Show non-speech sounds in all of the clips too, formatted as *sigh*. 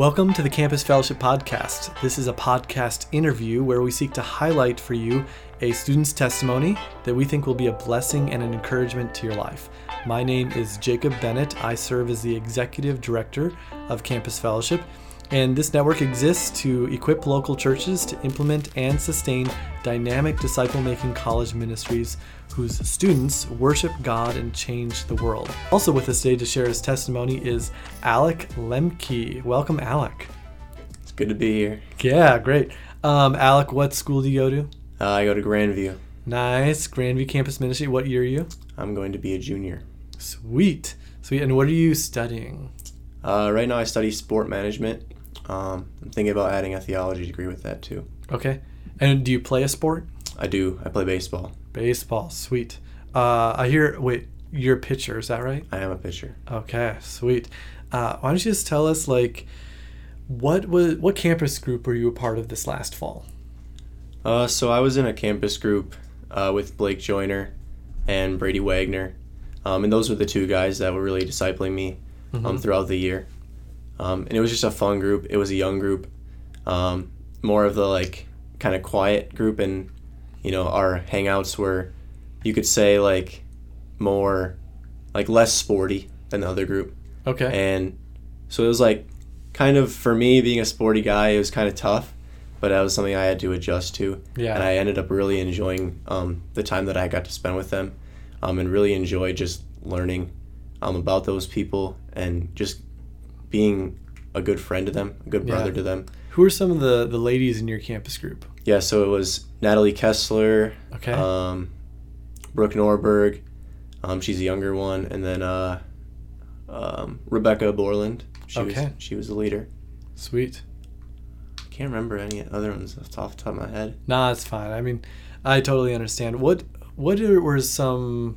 Welcome to the Campus Fellowship Podcast. This is a podcast interview where we seek to highlight for you a student's testimony that we think will be a blessing and an encouragement to your life. My name is Jacob Bennett. I serve as the executive director of Campus Fellowship, and this network exists to equip local churches to implement and sustain dynamic disciple making college ministries whose students worship God and change the world. Also with us today to share his testimony is Alek Lemke. Welcome, Alek. It's good to be here. Yeah, great. Um, Alek, what school do you go to? Uh, I go to Grand View. Nice. Grand View Campus Ministry. What year are you? I'm going to be a junior. Sweet. Sweet. And what are you studying? Uh, right now, I study sport management. Um, I'm thinking about adding a theology degree with that too. Okay. And do you play a sport? I do. I play baseball. Baseball. Sweet. Uh, I hear. Wait, you're a pitcher. Is that right? I am a pitcher. Okay. Sweet. Uh, why don't you just tell us like what was what campus group were you a part of this last fall? Uh, so I was in a campus group uh, with Blake Joyner and Brady Wagner, um, and those were the two guys that were really discipling me um, Mhm. throughout the year. Um, and it was just a fun group. It was a young group, um, more of the like kind of quiet group, and you know our hangouts were, you could say like, more, like less sporty than the other group. Okay. And so it was like kind of for me being a sporty guy, it was kind of tough, but that was something I had to adjust to. Yeah. And I ended up really enjoying um, the time that I got to spend with them um, and really enjoyed just learning um, about those people and just being a good friend to them, a good Yeah. brother to them. Who are some of the the ladies in your campus group? Yeah, so it was Natalie Kessler, Okay. um, Brooke Norberg, um, she's a younger one, and then uh, um, Rebecca Borland. She Okay. was she was the leader. Sweet. I can't remember any other ones off the top of my head. Nah, it's fine. I mean, I totally understand. What what were some?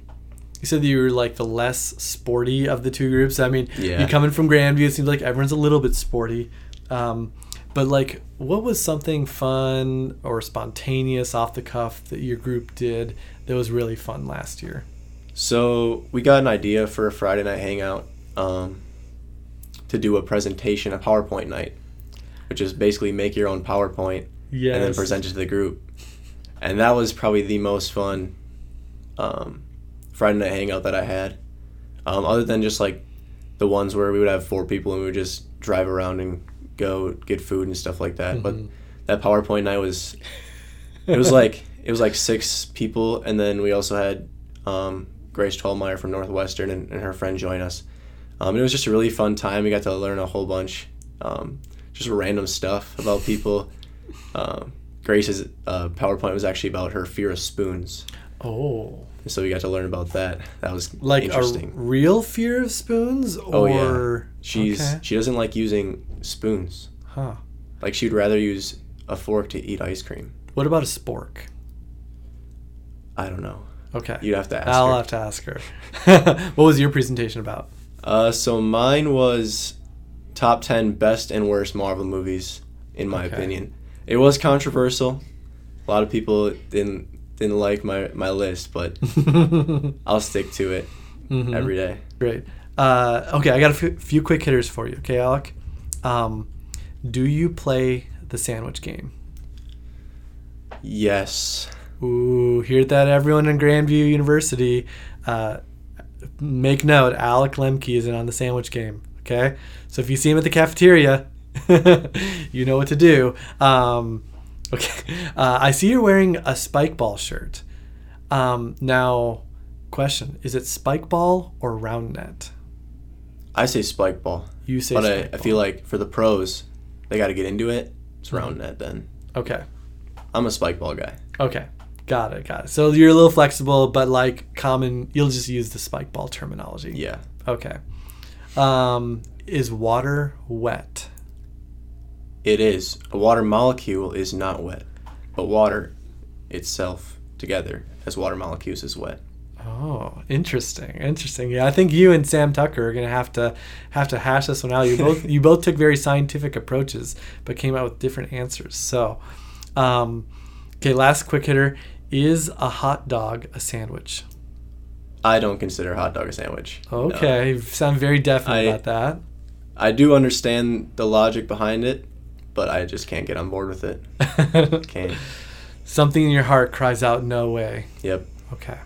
You said that you were like the less sporty of the two groups. I mean, Yeah. you coming from Grand View, it seems like everyone's a little bit sporty. Um, but like, what was something fun or spontaneous off the cuff that your group did that was really fun last year? So we got an idea for a Friday night hangout um, to do a presentation, a PowerPoint night, which is basically make your own PowerPoint Yes. and then present it to the group. And that was probably the most fun um, Friday night hangout that I had. Um, other than just like the ones where we would have four people and we would just drive around and go get food and stuff like that. Mhm. But that PowerPoint night was it was like it was like six people and then we also had um, Grace Twelmeyer from Northwestern and, and her friend join us. Um, and it was just a really fun time. We got to learn a whole bunch, um, just random stuff about people. *laughs* Um, Grace's uh, PowerPoint was actually about her fear of spoons, oh, so we got to learn about that. That was like a interesting. real fear of spoons, or Oh, yeah. She's okay. she doesn't like using spoons. huh? Like she'd rather use a fork to eat ice cream. What about a spork? I don't know. Okay. You'd have to ask I'll her. have to ask her. *laughs* what was your presentation about? Uh, so mine was top ten best and worst Marvel movies, in my Okay. opinion. It was controversial. A lot of people didn't didn't like my, my list, but *laughs* I'll stick to it Mhm. every day. Great. Uh, okay, I got a few, few quick hitters for you. Okay, Alek. Um, do you play the sandwich game? Yes. Ooh, hear that, everyone in Grand View University. Uh, make note, Alek Lemke is in on the sandwich game. Okay, so if you see him at the cafeteria, *laughs* you know what to do. Um, okay, uh, I see you're wearing a Spikeball shirt. Um, now, question: Is it Spikeball or round net? I say Spikeball, You say, but I, I feel like for the pros, they got to get into it. It's Mm-hmm. round net then. okay, I'm a Spikeball guy. okay, got it, got it. So you're a little flexible, but like common, you'll just use the Spikeball terminology. Yeah. Okay. Um, is water wet? It is. A water molecule is not wet, but water itself together as water molecules is wet. Oh, interesting, interesting. Yeah, I think you and Sam Tucker are gonna have to have to hash this one out. You both you both took very scientific approaches, but came out with different answers. So, um, okay, last quick hitter: Is a hot dog a sandwich? I don't consider a hot dog a sandwich. No. Okay, you sound very definite I- about that. I do understand the logic behind it, but I just can't get on board with it. *laughs* Can't. Something in your heart cries out, "No way." Yep. Okay,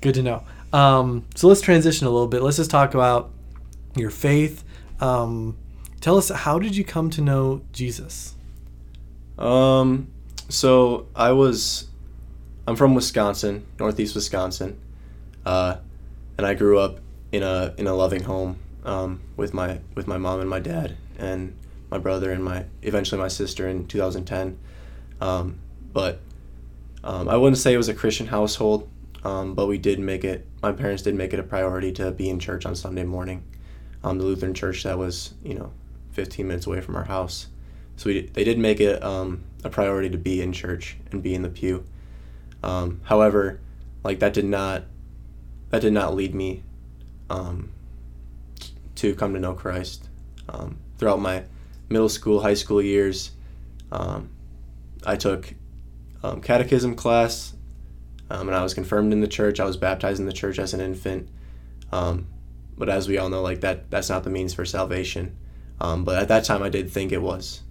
good to know. Um, so let's transition a little bit. Let's just talk about your faith. Um, tell us, how did you come to know Jesus? Um, so I was, I'm from Wisconsin, Northeast Wisconsin, uh, and I grew up in a in a loving home um, with my with my mom and my dad and my brother and my eventually my sister in 2010. Um, but um, I wouldn't say it was a Christian household, um, but we did make it. My parents did make it a priority to be in church on Sunday morning, um, the Lutheran church that was you know 15 minutes away from our house. So we they did make it um, a priority to be in church and be in the pew. Um, however, like that did not that did not lead me um, to come to know Christ. Throughout my middle school, high school years, um, I took um, catechism class, um, and I was confirmed in the church. I was baptized in the church as an infant. Um, but as we all know, like that, that's not the means for salvation. Um, but at that time, I did think it was.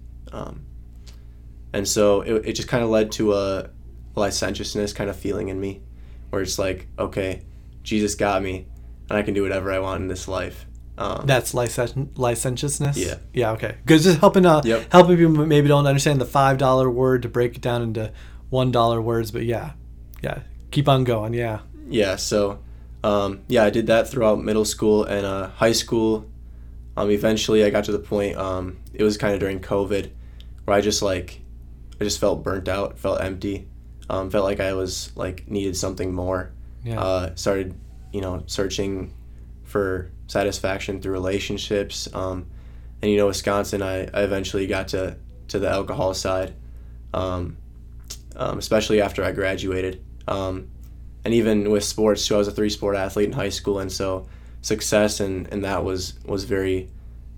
and so it, it just kind of led to a licentiousness kind of feeling in me, where it's like, okay, Jesus got me, and I can do whatever I want in this life. Um, That's licent- licentiousness. Yeah. Yeah. Okay. Because just helping uh, Yep. helping people maybe don't understand the five dollar word to break it down into one dollar words. But yeah, yeah. Keep on going. Yeah. yeah so um, yeah i did that throughout middle school and uh, high school um, eventually i got to the point um, it was kind of during covid where i just like i just felt burnt out felt empty um, felt like i was like needed something more Yeah. uh, started you know searching for satisfaction through relationships um, and you know wisconsin I, I eventually got to to the alcohol side um, um, especially after i graduated um, and even with sports too i was a three sport athlete in high school and so success and, and that was was very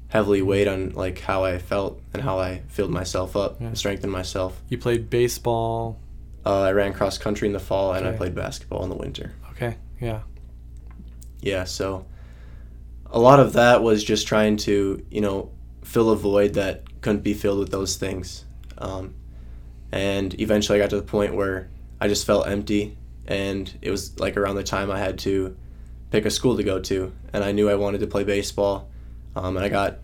heavily weighed on like how i felt and how i filled myself up Yeah. and strengthened myself you played baseball. uh, i ran cross country in the fall and i played basketball in the winter Okay. Yeah. yeah so a lot of that was just trying to you know fill a void that couldn't be filled with those things. Um, and eventually i got to the point where i just felt empty and it was like around the time i had to pick a school to go to and i knew i wanted to play baseball. Um, and i got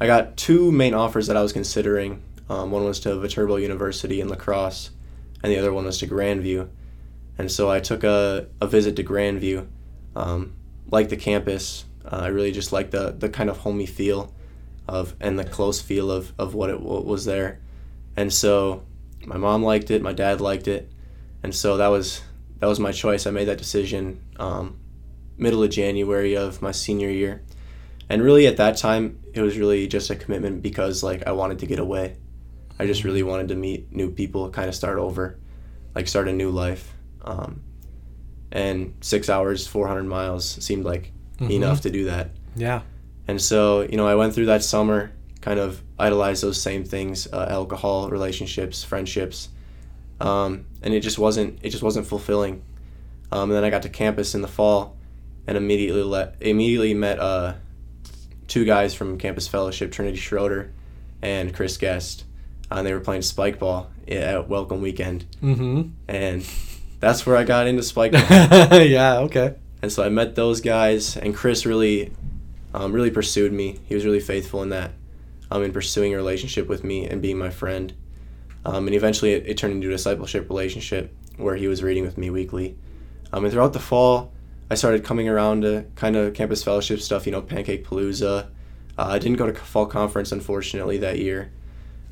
i got two main offers that i was considering. Um, one was to viterbo university in La Crosse and the other one was to Grand View. And so i took a, a visit to Grand View um, like the campus. Uh, I really just like the the kind of homey feel of and the close feel of, of what it what was there. And so my mom liked it, my dad liked it, and so that was that was my choice. I made that decision um, middle of January of my senior year, and really at that time it was really just a commitment because like I wanted to get away. I just really wanted to meet new people, kind of start over, like start a new life. Um, and six hours, 400 miles seemed like Mhm. enough to do that. Yeah. And so, you know, I went through that summer, kind of idolized those same things: uh, alcohol, relationships, friendships, um, and it just wasn't it just wasn't fulfilling. Um, and then I got to campus in the fall, and immediately let immediately met uh, two guys from Campus Fellowship, Trinity Schroeder, and Chris Guest, uh, and they were playing Spikeball at Welcome Weekend, Mm-hmm. and that's where I got into Spikeball. *laughs* yeah. Okay. And so I met those guys, and Chris really, um, really pursued me. He was really faithful in that, um, in pursuing a relationship with me and being my friend. Um, and eventually, it, it turned into a discipleship relationship where he was reading with me weekly. Um, and throughout the fall, I started coming around to kind of campus fellowship stuff. You know, Pancake Palooza. Uh, I didn't go to fall conference unfortunately that year.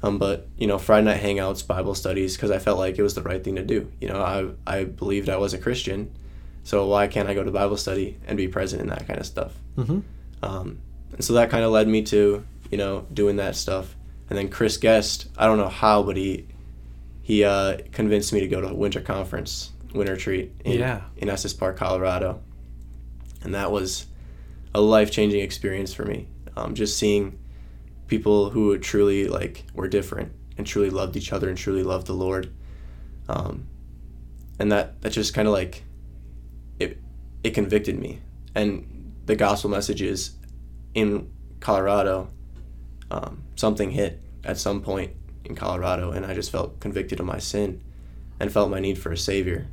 Um, but you know, Friday night hangouts, Bible studies, because I felt like it was the right thing to do. You know, I I believed I was a Christian, so why can't I go to Bible study and be present in that kind of stuff? Mm-hmm. Um, and so that kind of led me to you know doing that stuff. And then Chris Guest, I don't know how, but he he uh, convinced me to go to a winter conference, winter retreat in, Yeah. in Estes Park, Colorado, and that was a life changing experience for me. Um, just seeing people who truly like were different and truly loved each other and truly loved the Lord, um, and that that just kind of like it it convicted me, and the gospel messages in Colorado, um, something hit at some point in Colorado, and I just felt convicted of my sin, and felt my need for a savior,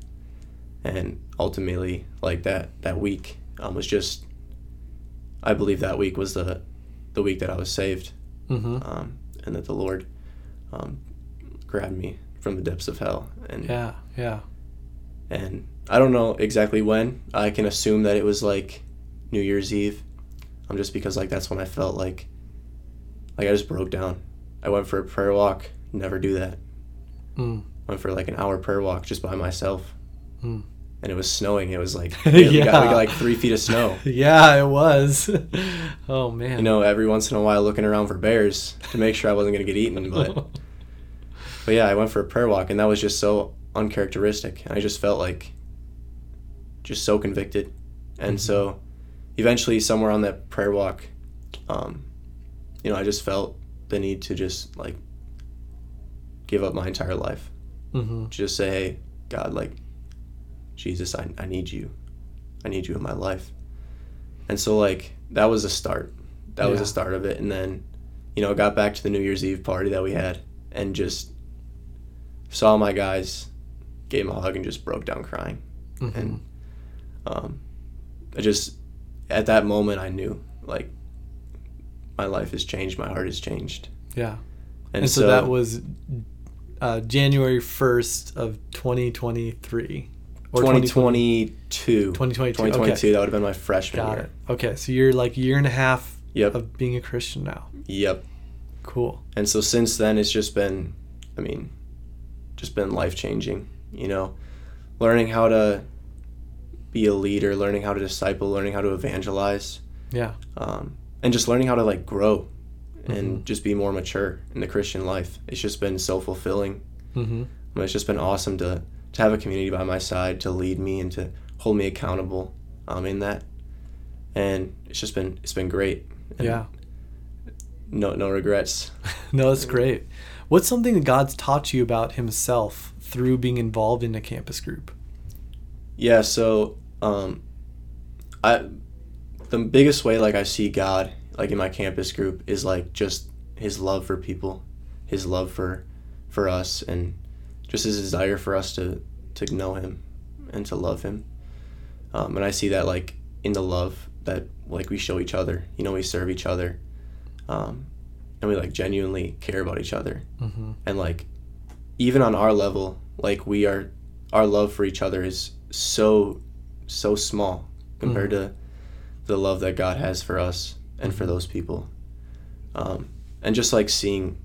and ultimately, like that that week um, was just, I believe that week was the, the week that I was saved, Mm-hmm. um, and that the Lord, um, grabbed me from the depths of hell, and Yeah. Yeah. And I don't know exactly when. I can assume that it was like New Year's Eve, um, just because like that's when I felt like, like I just broke down. I went for a prayer walk. Never do that. Mm. Went for like an hour prayer walk just by myself, Mm. and it was snowing. It was like *laughs* got, we, got, we got like three feet of snow. *laughs* Yeah, it was. *laughs* oh man. You know, every once in a while looking around for bears to make sure I wasn't gonna get eaten, but. But yeah, I went for a prayer walk, and that was just so uncharacteristic. And I just felt like just so convicted. And Mhm. so eventually, somewhere on that prayer walk, um, you know, I just felt the need to just like give up my entire life. mm-hmm. Just say, hey, God, like, Jesus, I, I need you. I need you in my life. And so, like, that was the start. That was Yeah. the start of it. And then, you know, got back to the New Year's Eve party that we had and just saw my guys, gave them a hug, and just broke down crying. Mm-hmm. And um, I just, at that moment, I knew, like, my life has changed, my heart has changed. yeah. And, And, so, that was uh, January 1st of 2023. Or 2022. 2022. 2022. Okay. That would have been my freshman Got year. it. Okay. So you're like a year and a half Yep. of being a Christian now. Yep. Cool. And so since then, it's just been, I mean, just been life changing. You know, learning how to be a leader, learning how to disciple, learning how to evangelize, Yeah. um, and just learning how to like grow and Mhm. just be more mature in the Christian life. It's just been so fulfilling. Mm-hmm. I mean, it's just been awesome to to have a community by my side to lead me and to hold me accountable um, in that. And it's just been it's been great. And Yeah. No no regrets. *laughs* No, that's great. What's something that God's taught you about Himself through being involved in a campus group? Yeah, so um I the biggest way like I see God like in my campus group is like just his love for people, his love for for us and just his desire for us to to know him and to love him. Um, and I see that like in the love that like we show each other. You know, we serve each other. Um, and we like genuinely care about each other Mm-hmm. and like even on our level like we are our love for each other is so so small compared to the love that god has for us and for Mhm. those people um, and just like seeing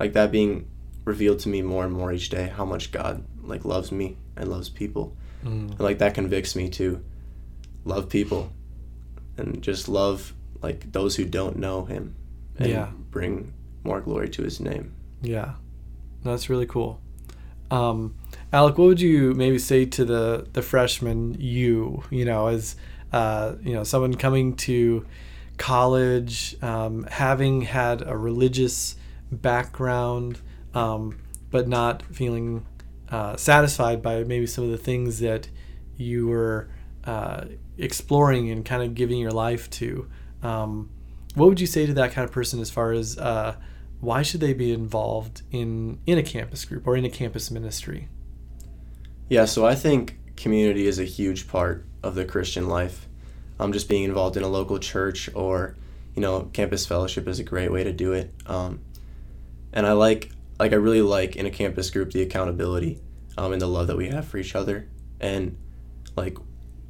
like that being revealed to me more and more each day how much god like loves me and loves people Mm. and like that convicts me to love people and just love like those who don't know him and Yeah. bring more glory to his name Yeah, that's really cool. Um, Alek, what would you maybe say to the the freshman you? You know, as uh, you know, someone coming to college, um, having had a religious background, um, but not feeling uh, satisfied by maybe some of the things that you were uh, exploring and kind of giving your life to. Um, what would you say to that kind of person as far as uh, why should they be involved in in a campus group or in a campus ministry? Yeah, so I think community is a huge part of the Christian life. Um, just being involved in a local church or, you know, campus fellowship is a great way to do it. Um, and I like, like I really like in a campus group the accountability, um, and the love that we have for each other. And like,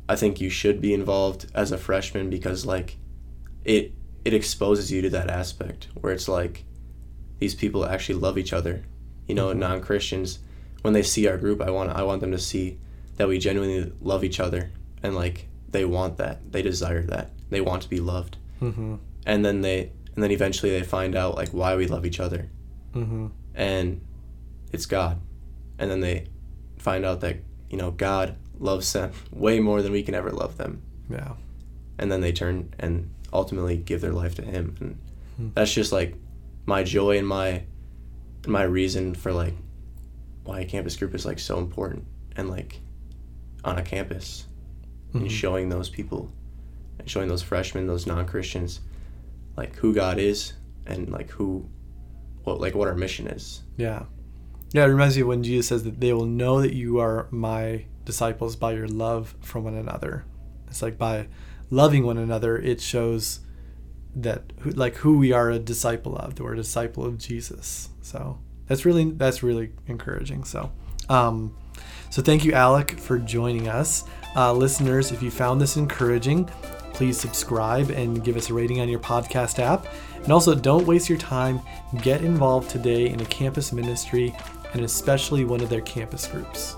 I think you should be involved as a freshman because like, it it exposes you to that aspect where it's like, these people actually love each other. You know, Mhm. non Christians when they see our group, I want I want them to see that we genuinely love each other and like they want that. They desire that. They want to be loved. Mm-hmm. And then they and then eventually they find out like why we love each other Mm-hmm. and it's God. And then they find out that, you know, God loves them *laughs* way more than we can ever love them. Yeah. And then they turn and ultimately give their life to him. And Hmm. that's just like my joy and my my reason for like why a campus group is like so important and like on a campus Mhm. and showing those people and showing those freshmen, those non Christians, like who God is and like who what like what our mission is. Yeah. Yeah, it reminds me when Jesus says that they will know that you are my disciples by your love for one another. It's like by loving one another, it shows that like who we are a disciple of, that we're a disciple of Jesus. So that's really that's really encouraging. So, um, so thank you, Alek, for joining us, uh, listeners. If you found this encouraging, please subscribe and give us a rating on your podcast app. And also, don't waste your time. Get involved today in a campus ministry and especially one of their campus groups.